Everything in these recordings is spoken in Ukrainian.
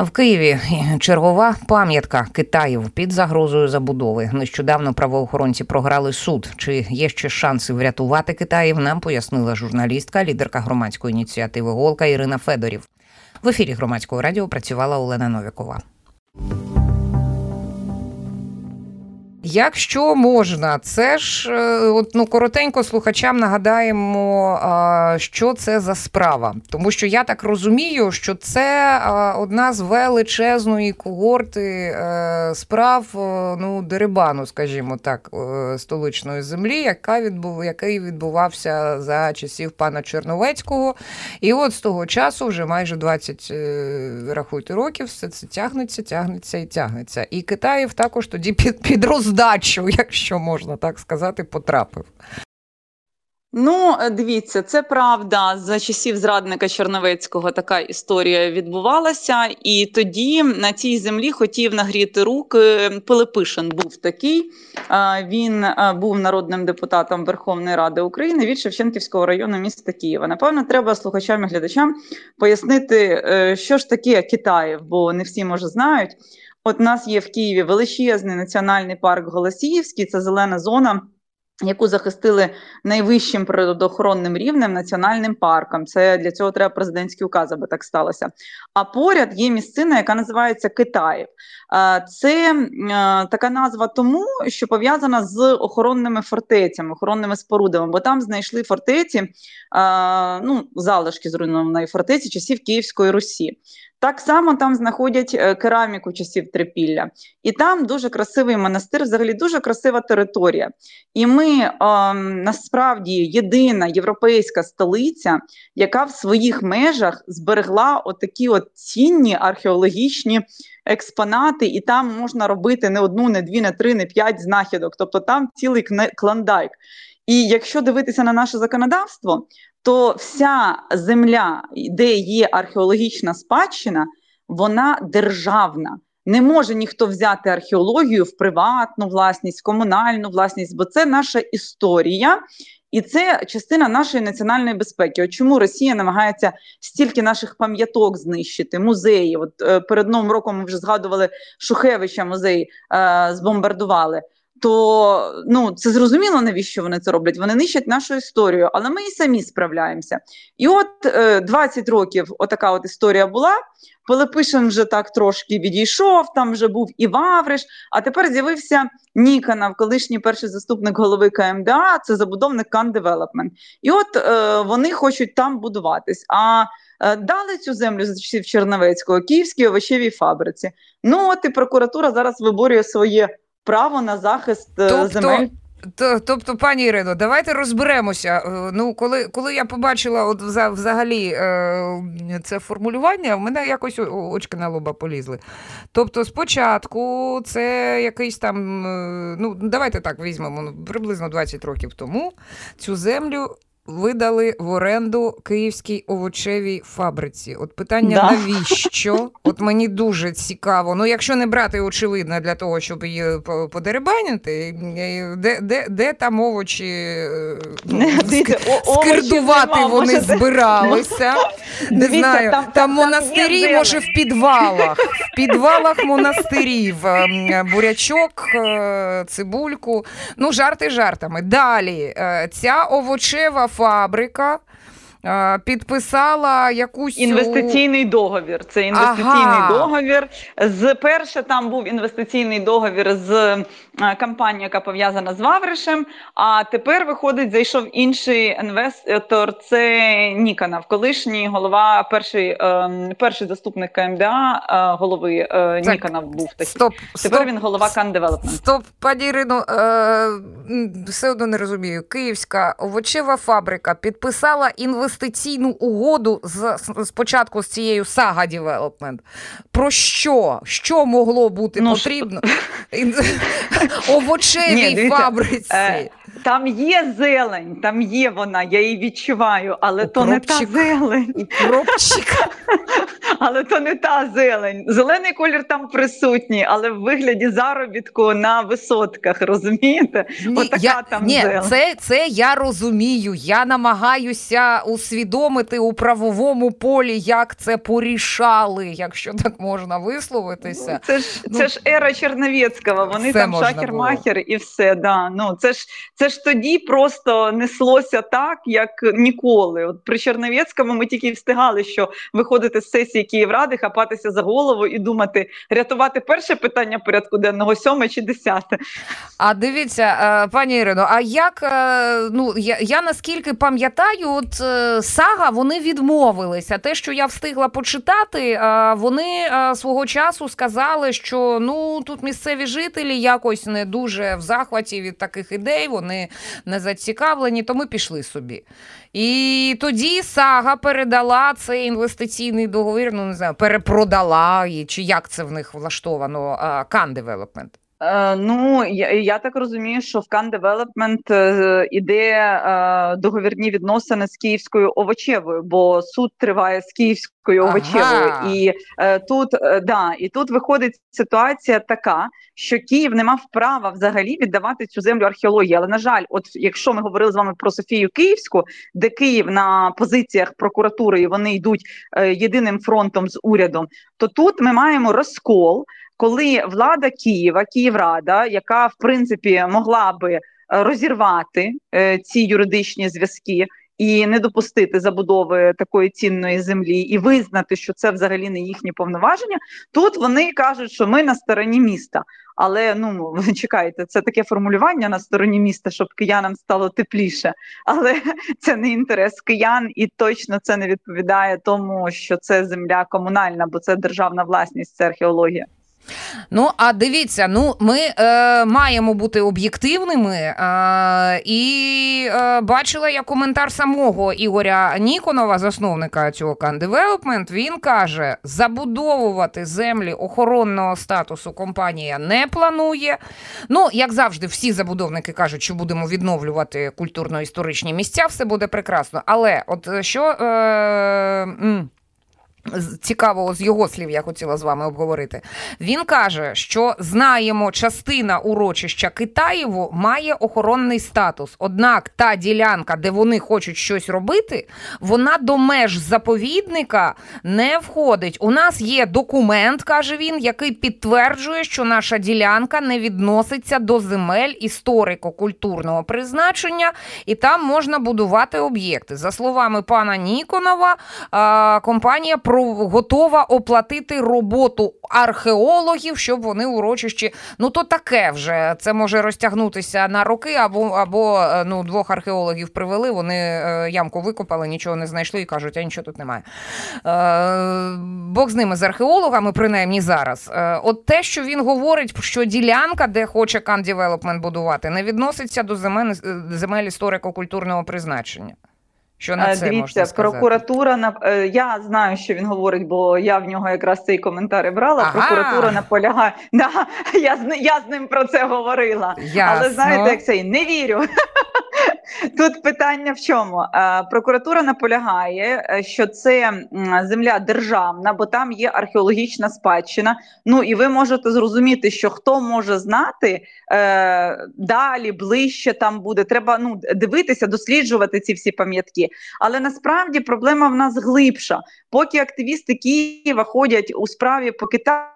В Києві чергова пам'ятка Китаїв під загрозою забудови. Нещодавно правоохоронці програли суд. Чи є ще шанси врятувати Китаїв? Нам пояснила журналістка, лідерка громадської ініціативи Голка Ірина Федорів. В ефірі громадського радіо працювала Олена Новікова. Якщо можна, це ж е, от, ну, коротенько слухачам нагадаємо, що це за справа. Тому що я так розумію, що це одна з величезної когорти е, справ е, ну, дерибану, скажімо так, столичної землі, яка відбув, який відбувався за часів пана Черновецького. І от з того часу вже майже 20 рахуйте років, все це тягнеться, тягнеться і тягнеться. І Китаїв також тоді під, підроз здачу, якщо можна так сказати, потрапив. Ну, е, дивіться, це правда. За часів зрадника Черновецького така історія відбувалася, і тоді на цій землі хотів нагріти руки. Пилипишин був такий. Він е, був народним депутатом Верховної Ради України від Шевченківського району міста Києва. Напевно, треба слухачам і глядачам пояснити, е, що ж таке Китаїв, бо не всі може знають. От нас є в Києві величезний національний парк Голосіївський, це зелена зона. Яку захистили найвищим природоохоронним рівнем національним парком. Це для цього треба президентський указ, аби так сталося. А поряд є місцина, яка називається Китаїв. Це така назва тому, що пов'язана з охоронними фортецями, охоронними спорудами, бо там знайшли фортеці, ну залишки зруйнованої фортеці часів Київської Русі. Так само там знаходять е, кераміку часів трипілля, і там дуже красивий монастир, взагалі дуже красива територія. І ми е, насправді єдина європейська столиця, яка в своїх межах зберегла отакі от цінні археологічні експонати, і там можна робити не одну, не дві, не три, не п'ять знахідок. Тобто там цілий клондайк. І якщо дивитися на наше законодавство, то вся земля, де є археологічна спадщина, вона державна. Не може ніхто взяти археологію в приватну власність, комунальну власність, бо це наша історія. І це частина нашої національної безпеки. От чому Росія намагається стільки наших пам'яток знищити, музеї? От е, перед новим роком ми вже згадували Шухевича, музей е, збомбардували то ну це зрозуміло, навіщо вони це роблять. Вони нищать нашу історію, але ми і самі справляємося. І от е, 20 років отака от історія була. Пилипишин вже так трошки відійшов, там вже був і Вавриш, а тепер з'явився Ніканов, колишній перший заступник голови КМДА, це забудовник Кан Девелопмент. І от е, вони хочуть там будуватись. А е, дали цю землю за часів Черновецького, Київській овочевій фабриці. Ну от і прокуратура зараз виборює своє право на захист е, тобто... земель. Тобто, пані Ірино, давайте розберемося. Е, ну, коли коли я побачила от взагалі е, це формулювання, в мене якось очки на лоба полізли. Тобто, спочатку це якийсь там, ну давайте так візьмемо ну, приблизно 20 років тому цю землю видали в оренду київській овочевій фабриці. От питання да. навіщо? От мені дуже цікаво. Ну, якщо не брати очевидно для того, щоб її подеребанити, де де, де там овочі е, ну, скирдувати вони збиралися. Не знаю, там, монастирі, може, в підвалах, в підвалах монастирів, ем, бурячок, е, цибульку. Ну, жарти жартами. Далі е, ця овочева фабрика. Підписала якусь інвестиційний договір. Це інвестиційний ага. договір. З перше там був інвестиційний договір з компанією, яка пов'язана з Вавришем. А тепер виходить, зайшов інший інвестор. Це Ніканов, колишній голова, перший ем, перший заступник КМДА е, голови е, Ніканов був такий. Стоп, Тепер стоп, він голова Кан Девелопмент. Стоп, пані Ірино, е, все одно не розумію. Київська овочева фабрика підписала інвестиційну угоду з спочатку з цією Сага Девелопмент. Про що? Що могло бути ну, потрібно? овочевій Ні, фабриці. Е, там є зелень, там є вона, я її відчуваю, але У то не та зелень. І але то не та зелень. Зелений колір там присутній, але в вигляді заробітку на висотках. Розумієте? Ні, Отака я, там ні, зелень. це, це я розумію. Я намагаюся усвідомити у правовому полі, як це порішали, якщо так можна висловитися. Це ж Ну, це ж ера Черновецького. Вони там шахер-махер і все. Да. Ну це ж це ж тоді просто неслося так, як ніколи. От при Черновецькому ми тільки встигали, що виходити з сесії Київради, хапатися за голову і думати, рятувати перше питання порядку денного, сьоме чи десяте. А дивіться, е, пані Ірино, а як е, ну я, я наскільки пам'ятаю, от е, сага вони відмовилися. Те, що я встигла почитати, вони свого часу сказали, що ну тут місцеві жителі якось не дуже в захваті від таких ідей, вони не зацікавлені, то ми пішли собі. І тоді сага передала цей інвестиційний договір, ну не знаю, перепродала, чи як це в них влаштовано, Кан Development. Е, ну я, я так розумію, що в Development е, іде е, договірні відносини з київською овочевою, бо суд триває з київською Ага. овочевою, і е, тут да, і тут виходить ситуація така, що Київ не мав права взагалі віддавати цю землю археології. Але на жаль, от якщо ми говорили з вами про Софію Київську, де Київ на позиціях прокуратури і вони йдуть єдиним фронтом з урядом, то тут ми маємо розкол коли влада Києва, Київрада, яка в принципі могла би е, розірвати е, ці юридичні зв'язки. І не допустити забудови такої цінної землі, і визнати, що це взагалі не їхні повноваження. Тут вони кажуть, що ми на стороні міста. Але ну ви чекайте, це таке формулювання на стороні міста, щоб киянам стало тепліше. Але це не інтерес киян, і точно це не відповідає тому, що це земля комунальна, бо це державна власність, це археологія. Ну, а дивіться, ну ми е, маємо бути об'єктивними. Е, і е, бачила я коментар самого Ігоря Ніконова, засновника цього Development. Він каже: забудовувати землі охоронного статусу компанія не планує. Ну, як завжди, всі забудовники кажуть, що будемо відновлювати культурно-історичні місця, все буде прекрасно. Але от е, що. Е, Цікавого з його слів я хотіла з вами обговорити. Він каже, що знаємо, частина урочища Китаєву має охоронний статус. Однак та ділянка, де вони хочуть щось робити, вона до меж заповідника не входить. У нас є документ, каже він, який підтверджує, що наша ділянка не відноситься до земель історико-культурного призначення, і там можна будувати об'єкти. За словами пана Ніконова, компанія готова оплатити роботу археологів, щоб вони урочищі. Ну то таке вже це може розтягнутися на роки, або або е, ну двох археологів привели. Вони е, ямку викопали, нічого не знайшли і кажуть, а нічого тут немає. Е, Бог з ними з археологами, принаймні зараз. От те, що він говорить, що ділянка, де хоче Development будувати, не відноситься до земель, земель історико-культурного призначення. Що на Е, це Дивіться, можна сказати? прокуратура на е, я знаю, що він говорить, бо я в нього якраз цей коментар і брала. Ага. Прокуратура наполягає. Да, я з я з ним про це говорила. Ясно. Але знаєте, як це не вірю. Тут питання в чому? Е, Прокуратура наполягає, е, що це земля державна, бо там є археологічна спадщина. Ну і ви можете зрозуміти, що хто може знати е, далі, ближче там буде. Треба ну дивитися, досліджувати ці всі пам'ятки. Але насправді проблема в нас глибша. Поки активісти Києва ходять у справі по Китаю.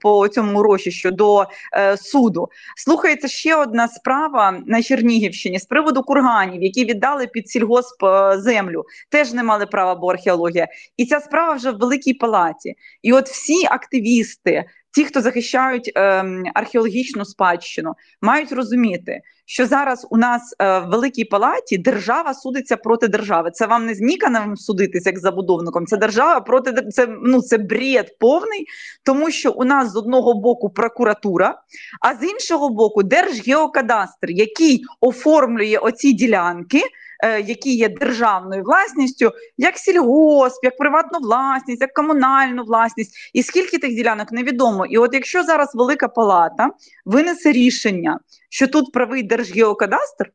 По цьому урочищу до е, суду слухається ще одна справа на Чернігівщині з приводу курганів, які віддали під сільгосп е, землю, теж не мали права, бо археологія. І ця справа вже в великій палаті. І от всі активісти, ті, хто захищають е, археологічну спадщину, мають розуміти, що зараз у нас е, в великій палаті держава судиться проти держави. Це вам не з Нікановим судитися як забудовником. Це держава проти це, ну, це бред повний, тому що у нас з одного боку прокуратура, а з іншого боку Держгеокадастр, який оформлює оці ділянки. Е, Які є державною власністю, як сільгосп, як приватну власність, як комунальну власність, і скільки тих ділянок невідомо. І от якщо зараз Велика Палата винесе рішення, що тут правий Держгеокадастр,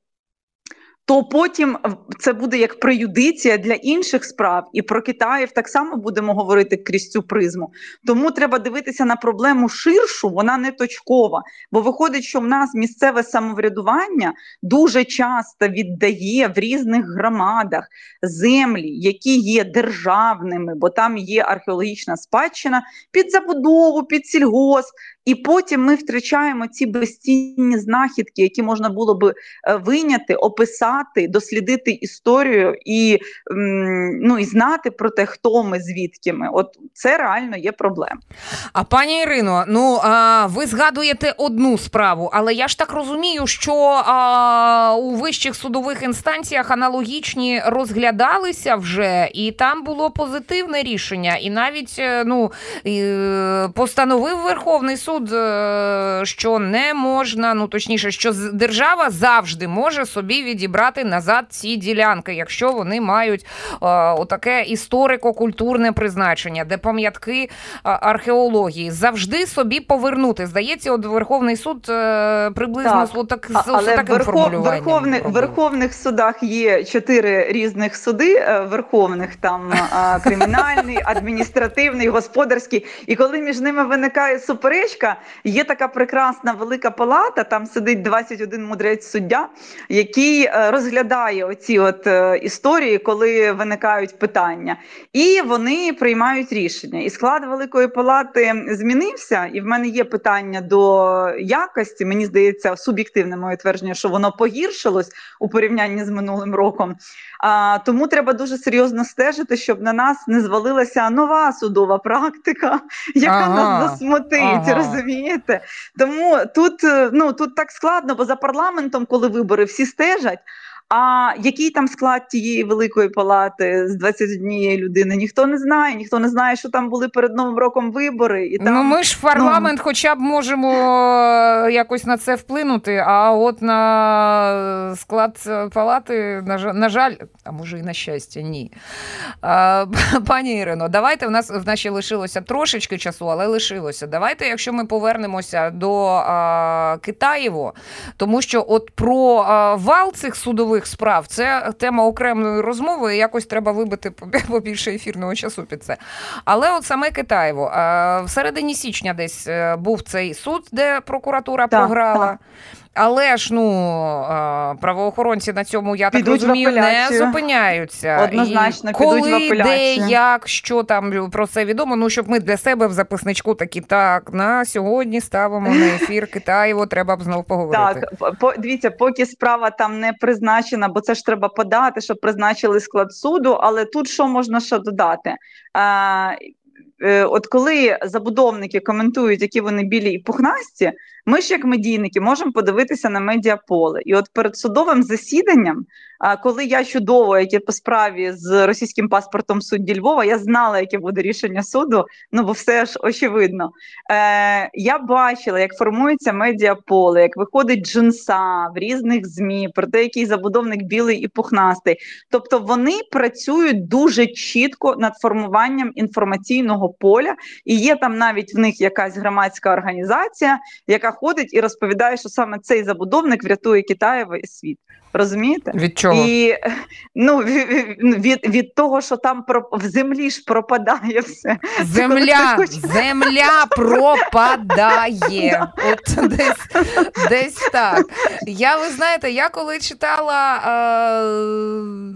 то потім це буде як преюдиція для інших справ, і про Китаїв так само будемо говорити крізь цю призму. Тому треба дивитися на проблему ширшу, вона не точкова. Бо виходить, що в нас місцеве самоврядування дуже часто віддає в різних громадах землі, які є державними, бо там є археологічна спадщина під забудову, під сільгосп. І потім ми втрачаємо ці безцінні знахідки, які можна було би е, виняти, описати, дослідити історію і ну, і знати про те, хто ми, звідки ми. От це реально є проблема. А пані Ірино, ну а, ви згадуєте одну справу, але я ж так розумію, що а, у вищих судових інстанціях аналогічні розглядалися вже, і там було позитивне рішення, і навіть е, ну, е, постановив Верховний суд суд, е, що не можна, ну точніше, що держава завжди може собі відібрати назад ці ділянки, якщо вони мають е, отаке історико-культурне призначення, де пам'ятки е, археології завжди собі повернути. Здається, от Верховний суд приблизно так. так, з, Але таким верхов, формулюванням. Верховних, верховних судах є чотири різних суди верховних там кримінальний, адміністративний, господарський. І коли між ними виникає суперечка. Є така прекрасна велика палата. Там сидить 21 мудрець суддя, який е, розглядає оці от е, історії, коли виникають питання, і вони приймають рішення. І склад великої палати змінився. І в мене є питання до якості. Мені здається, суб'єктивне моє твердження, що воно погіршилось у порівнянні з минулим роком. А, Тому треба дуже серйозно стежити, щоб на нас не звалилася нова судова практика, яка ага, нас засмутить. Ага розумієте? Тому тут е, ну тут так складно, бо за парламентом, коли вибори всі стежать. А який там склад тієї великої палати з 21 людини? Ніхто не знає, ніхто не знає, що там були перед новим роком вибори. І там, Ну ми ж парламент, ну... хоча б можемо е, якось на це вплинути. А от на склад палати, на жаль, а може і на щастя, ні. А, Пані Ірино, давайте в нас в нас ще лишилося трошечки часу, але лишилося. Давайте, якщо ми повернемося до а, Китаєво, тому що от про а, вал цих судових судових справ. Це тема окремої розмови. і Якось треба вибити побільше ефірного часу під це. Але от саме Китаєво в середині січня десь е, був цей суд, де прокуратура так, програла. Так. Але ж ну правоохоронці на цьому я підуть так розумію, не зупиняються. Однозначно, І коли, підуть в де, як, що там про це відомо. Ну щоб ми для себе в записничку такі так на сьогодні ставимо на ефір Китаєво. Треба б знову поговорити. Так, по дивіться, поки справа там не призначена, бо це ж треба подати, щоб призначили склад суду. Але тут що можна ще додати? А, е, От коли забудовники коментують, які вони білі і пухнасті, ми ж, як медійники, можемо подивитися на медіаполе. І от перед судовим засіданням, коли я чудово, яке по справі з російським паспортом судді Львова, я знала, яке буде рішення суду. Ну бо все ж очевидно. Е, Я бачила, як формується медіаполе, як виходить джинса в різних змі, про те, який забудовник білий і пухнастий. Тобто вони працюють дуже чітко над формуванням інформаційного поля, і є там навіть в них якась громадська організація, яка ходить і розповідає, що саме цей забудовник врятує Китаєва і світ. Розумієте? Від чого? І ну, від від того, що там в землі ж пропадає все. Земля земля пропадає. От десь десь так. Я ви знаєте, я коли читала. Е-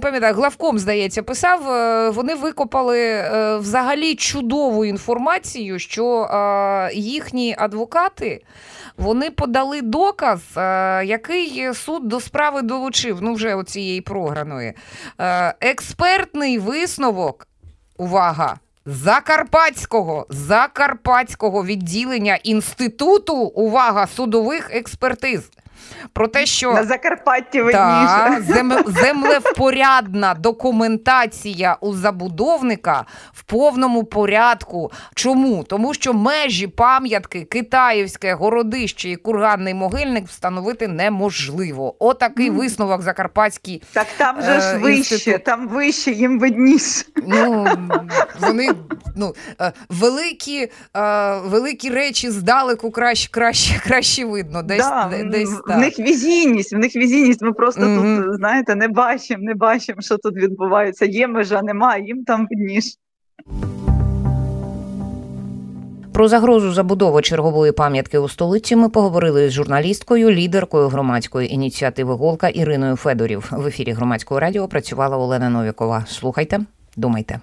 пам'ятаю, главком, здається, писав. Е, вони викопали е, взагалі чудову інформацію, що е, їхні адвокати вони подали доказ, який суд до справи долучив. Ну, вже оцієї програної. Експертний висновок. Увага! Закарпатського закарпатського відділення інституту увага судових експертиз про те, що на Закарпатті та, зем, землевпорядна документація у забудовника в повному порядку. Чому? Тому що межі пам'ятки Китаївське городище і курганний могильник встановити неможливо. Отакий mm. висновок Закарпатський. Так там же ж е, вище, інститут. там вище їм видніше. Ну вони ну е, великі е, великі речі здалеку краще краще краще видно. Десь да, десь Так. Них візійність, в них візійність. Ми просто Мгм. тут, знаєте, не бачимо, не бачимо, що тут відбувається. Є межа, немає, їм там видніше. Про загрозу забудови чергової пам'ятки у столиці ми поговорили з журналісткою, лідеркою громадської ініціативи Голка Іриною Федорів. В ефірі громадського радіо працювала Олена Новікова. Слухайте, думайте.